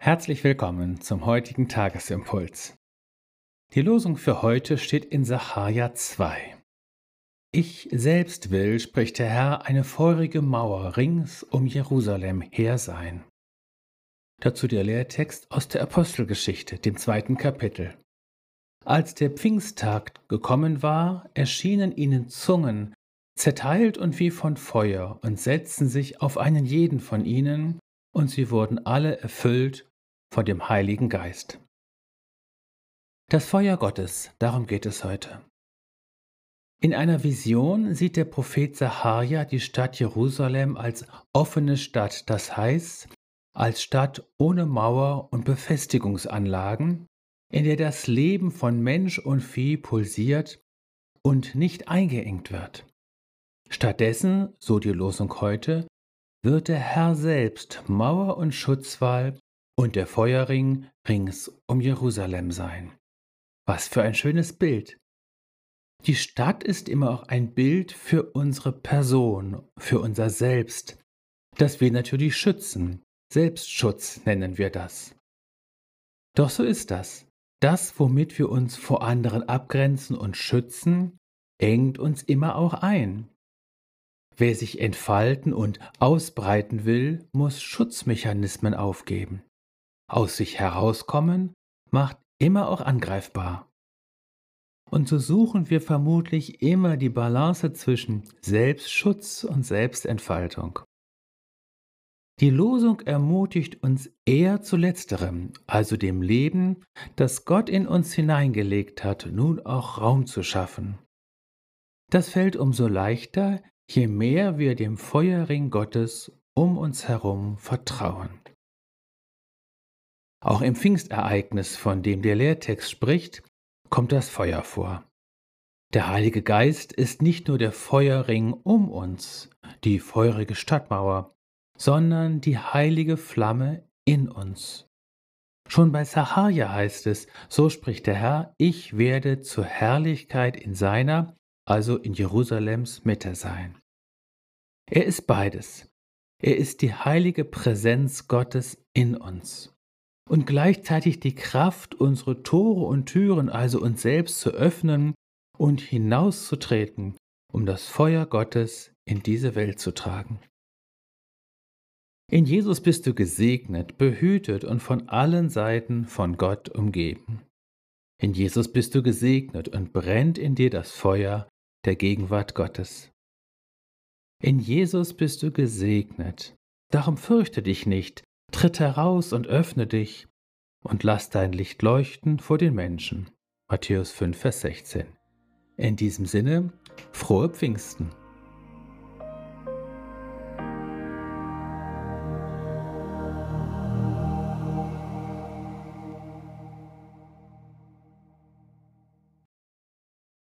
Herzlich willkommen zum heutigen Tagesimpuls. Die Losung für heute steht in Sacharja 2. Ich selbst will, spricht der Herr, eine feurige Mauer rings um Jerusalem her sein. Dazu der Lehrtext aus der Apostelgeschichte, dem zweiten Kapitel. Als der Pfingsttag gekommen war, erschienen ihnen Zungen, zerteilt und wie von Feuer, und setzten sich auf einen jeden von ihnen, und sie wurden alle erfüllt von dem Heiligen Geist. Das Feuer Gottes, darum geht es heute. In einer Vision sieht der Prophet Sacharja die Stadt Jerusalem als offene Stadt, das heißt als Stadt ohne Mauer und Befestigungsanlagen, in der das Leben von Mensch und Vieh pulsiert und nicht eingeengt wird. Stattdessen, so die Losung heute, wird der Herr selbst Mauer und Schutzwall und der Feuerring rings um Jerusalem sein. Was für ein schönes Bild. Die Stadt ist immer auch ein Bild für unsere Person, für unser Selbst, das wir natürlich schützen. Selbstschutz nennen wir das. Doch so ist das. Das, womit wir uns vor anderen abgrenzen und schützen, engt uns immer auch ein. Wer sich entfalten und ausbreiten will, muss Schutzmechanismen aufgeben aus sich herauskommen, macht immer auch angreifbar. Und so suchen wir vermutlich immer die Balance zwischen Selbstschutz und Selbstentfaltung. Die Losung ermutigt uns eher zu letzterem, also dem Leben, das Gott in uns hineingelegt hat, nun auch Raum zu schaffen. Das fällt umso leichter, je mehr wir dem Feuerring Gottes um uns herum vertrauen. Auch im Pfingstereignis, von dem der Lehrtext spricht, kommt das Feuer vor. Der Heilige Geist ist nicht nur der Feuerring um uns, die feurige Stadtmauer, sondern die heilige Flamme in uns. Schon bei Sahaja heißt es, so spricht der Herr, ich werde zur Herrlichkeit in seiner, also in Jerusalems Mitte sein. Er ist beides. Er ist die heilige Präsenz Gottes in uns und gleichzeitig die Kraft, unsere Tore und Türen, also uns selbst zu öffnen und hinauszutreten, um das Feuer Gottes in diese Welt zu tragen. In Jesus bist du gesegnet, behütet und von allen Seiten von Gott umgeben. In Jesus bist du gesegnet und brennt in dir das Feuer der Gegenwart Gottes. In Jesus bist du gesegnet, darum fürchte dich nicht, Tritt heraus und öffne dich und lass dein Licht leuchten vor den Menschen. Matthäus 5, Vers 16. In diesem Sinne, frohe Pfingsten.